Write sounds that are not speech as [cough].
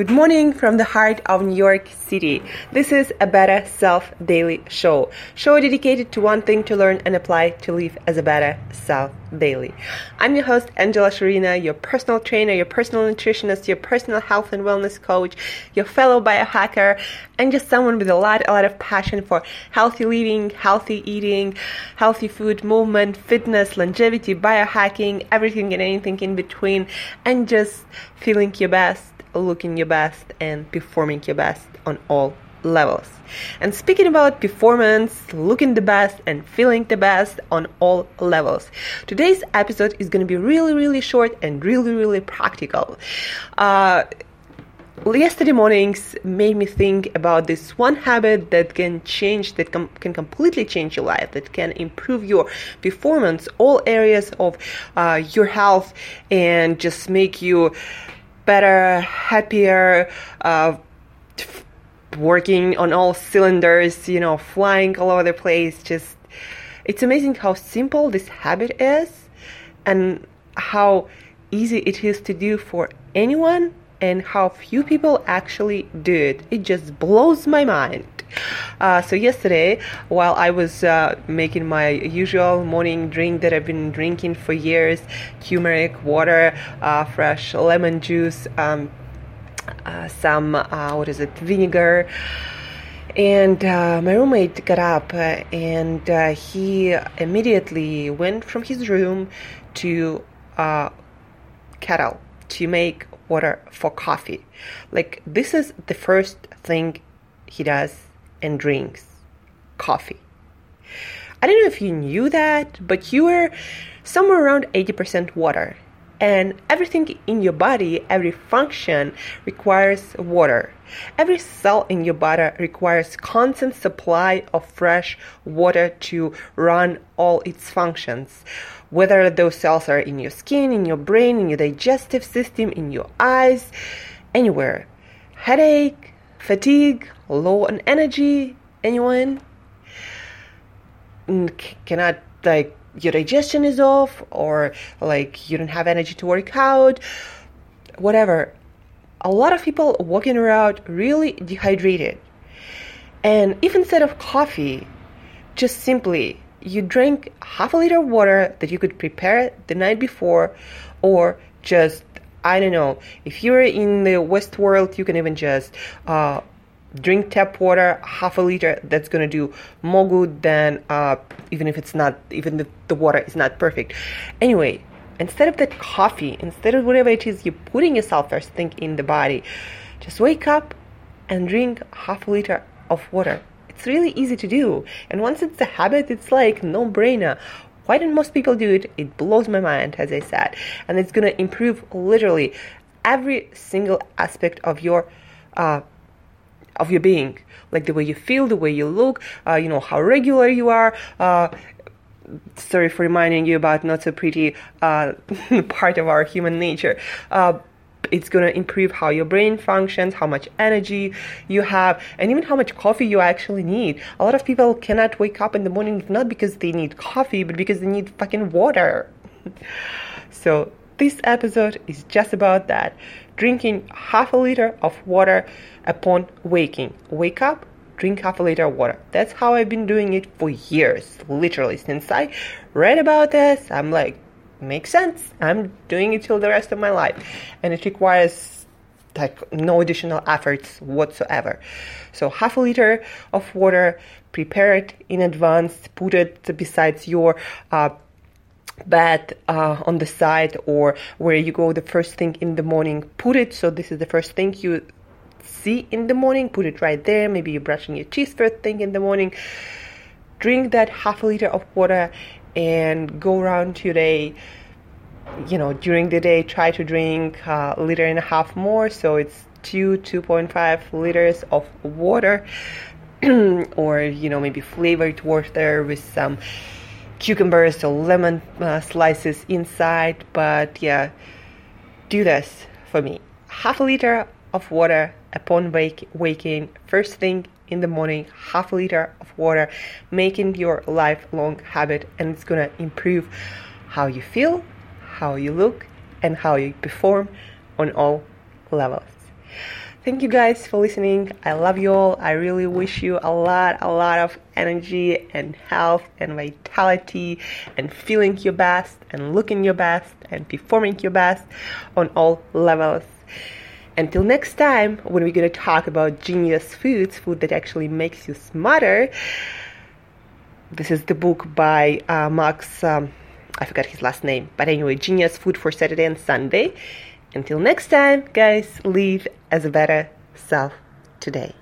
Good morning from the heart of New York City. This is a Better Self Daily Show. Show dedicated to one thing to learn and apply to live as a better self daily. I'm your host, Angela Shurina, your personal trainer, your personal nutritionist, your personal health and wellness coach, your fellow biohacker, and just someone with a lot, a lot of passion for healthy living, healthy eating, healthy food movement, fitness, longevity, biohacking, everything and anything in between, and just feeling your best looking your best and performing your best on all levels. And speaking about performance, looking the best and feeling the best on all levels. Today's episode is going to be really, really short and really, really practical. Uh, yesterday mornings made me think about this one habit that can change that com- can completely change your life that can improve your performance all areas of uh, your health and just make you better, happier, uh, working on all cylinders, you know, flying all over the place. Just, it's amazing how simple this habit is and how easy it is to do for anyone and how few people actually do it. It just blows my mind. Uh, so yesterday, while I was uh, making my usual morning drink that I've been drinking for years, turmeric water, uh, fresh lemon juice, um, uh, some uh, what is it, vinegar. And uh, my roommate got up and he immediately went from his room to kettle to make water for coffee. Like, this is the first thing he does and drinks coffee. I don't know if you knew that, but you are somewhere around 80% water. And everything in your body, every function requires water. Every cell in your body requires constant supply of fresh water to run all its functions. Whether those cells are in your skin, in your brain, in your digestive system, in your eyes, anywhere. Headache, fatigue, low on energy? Anyone? Cannot like your digestion is off or like you don't have energy to work out whatever a lot of people walking around really dehydrated and if instead of coffee just simply you drink half a liter of water that you could prepare the night before or just I don't know. If you're in the West world, you can even just uh, drink tap water, half a liter. That's gonna do more good than uh, even if it's not, even if the water is not perfect. Anyway, instead of that coffee, instead of whatever it is you're putting yourself first thing in the body, just wake up and drink half a liter of water. It's really easy to do, and once it's a habit, it's like no brainer. Why don't most people do it? It blows my mind, as I said. And it's going to improve literally every single aspect of your uh, of your being, like the way you feel, the way you look, uh, you know how regular you are. Uh, sorry for reminding you about not so pretty uh, [laughs] part of our human nature. Uh, it's to improve how your brain functions, how much energy you have, and even how much coffee you actually need. A lot of people cannot wake up in the morning not because they need coffee, but because they need fucking water. [laughs] so, this episode is just about that drinking half a liter of water upon waking. Wake up, drink half a liter of water. That's how I've been doing it for years, literally. Since I read about this, I'm like, makes sense. I'm doing it till the rest of my life. And it requires like no additional efforts whatsoever. So half a liter of water, prepare it in advance, put it besides your uh, bed uh, on the side or where you go the first thing in the morning. Put it so this is the first thing you see in the morning. Put it right there. Maybe you're brushing your teeth first thing in the morning. Drink that half a liter of water and go around your day you know during the day try to drink a liter and a half more so it's 2 2.5 liters of water [clears throat] or you know maybe flavored water with some cucumbers or lemon uh, slices inside but yeah do this for me half a liter of water upon wake- waking first thing in the morning, half a liter of water, making your lifelong habit, and it's gonna improve how you feel, how you look, and how you perform on all levels. Thank you guys for listening. I love you all. I really wish you a lot, a lot of energy and health and vitality and feeling your best and looking your best and performing your best on all levels. Until next time, when we're going to talk about genius foods, food that actually makes you smarter. This is the book by uh, Max, um, I forgot his last name, but anyway, Genius Food for Saturday and Sunday. Until next time, guys, live as a better self today.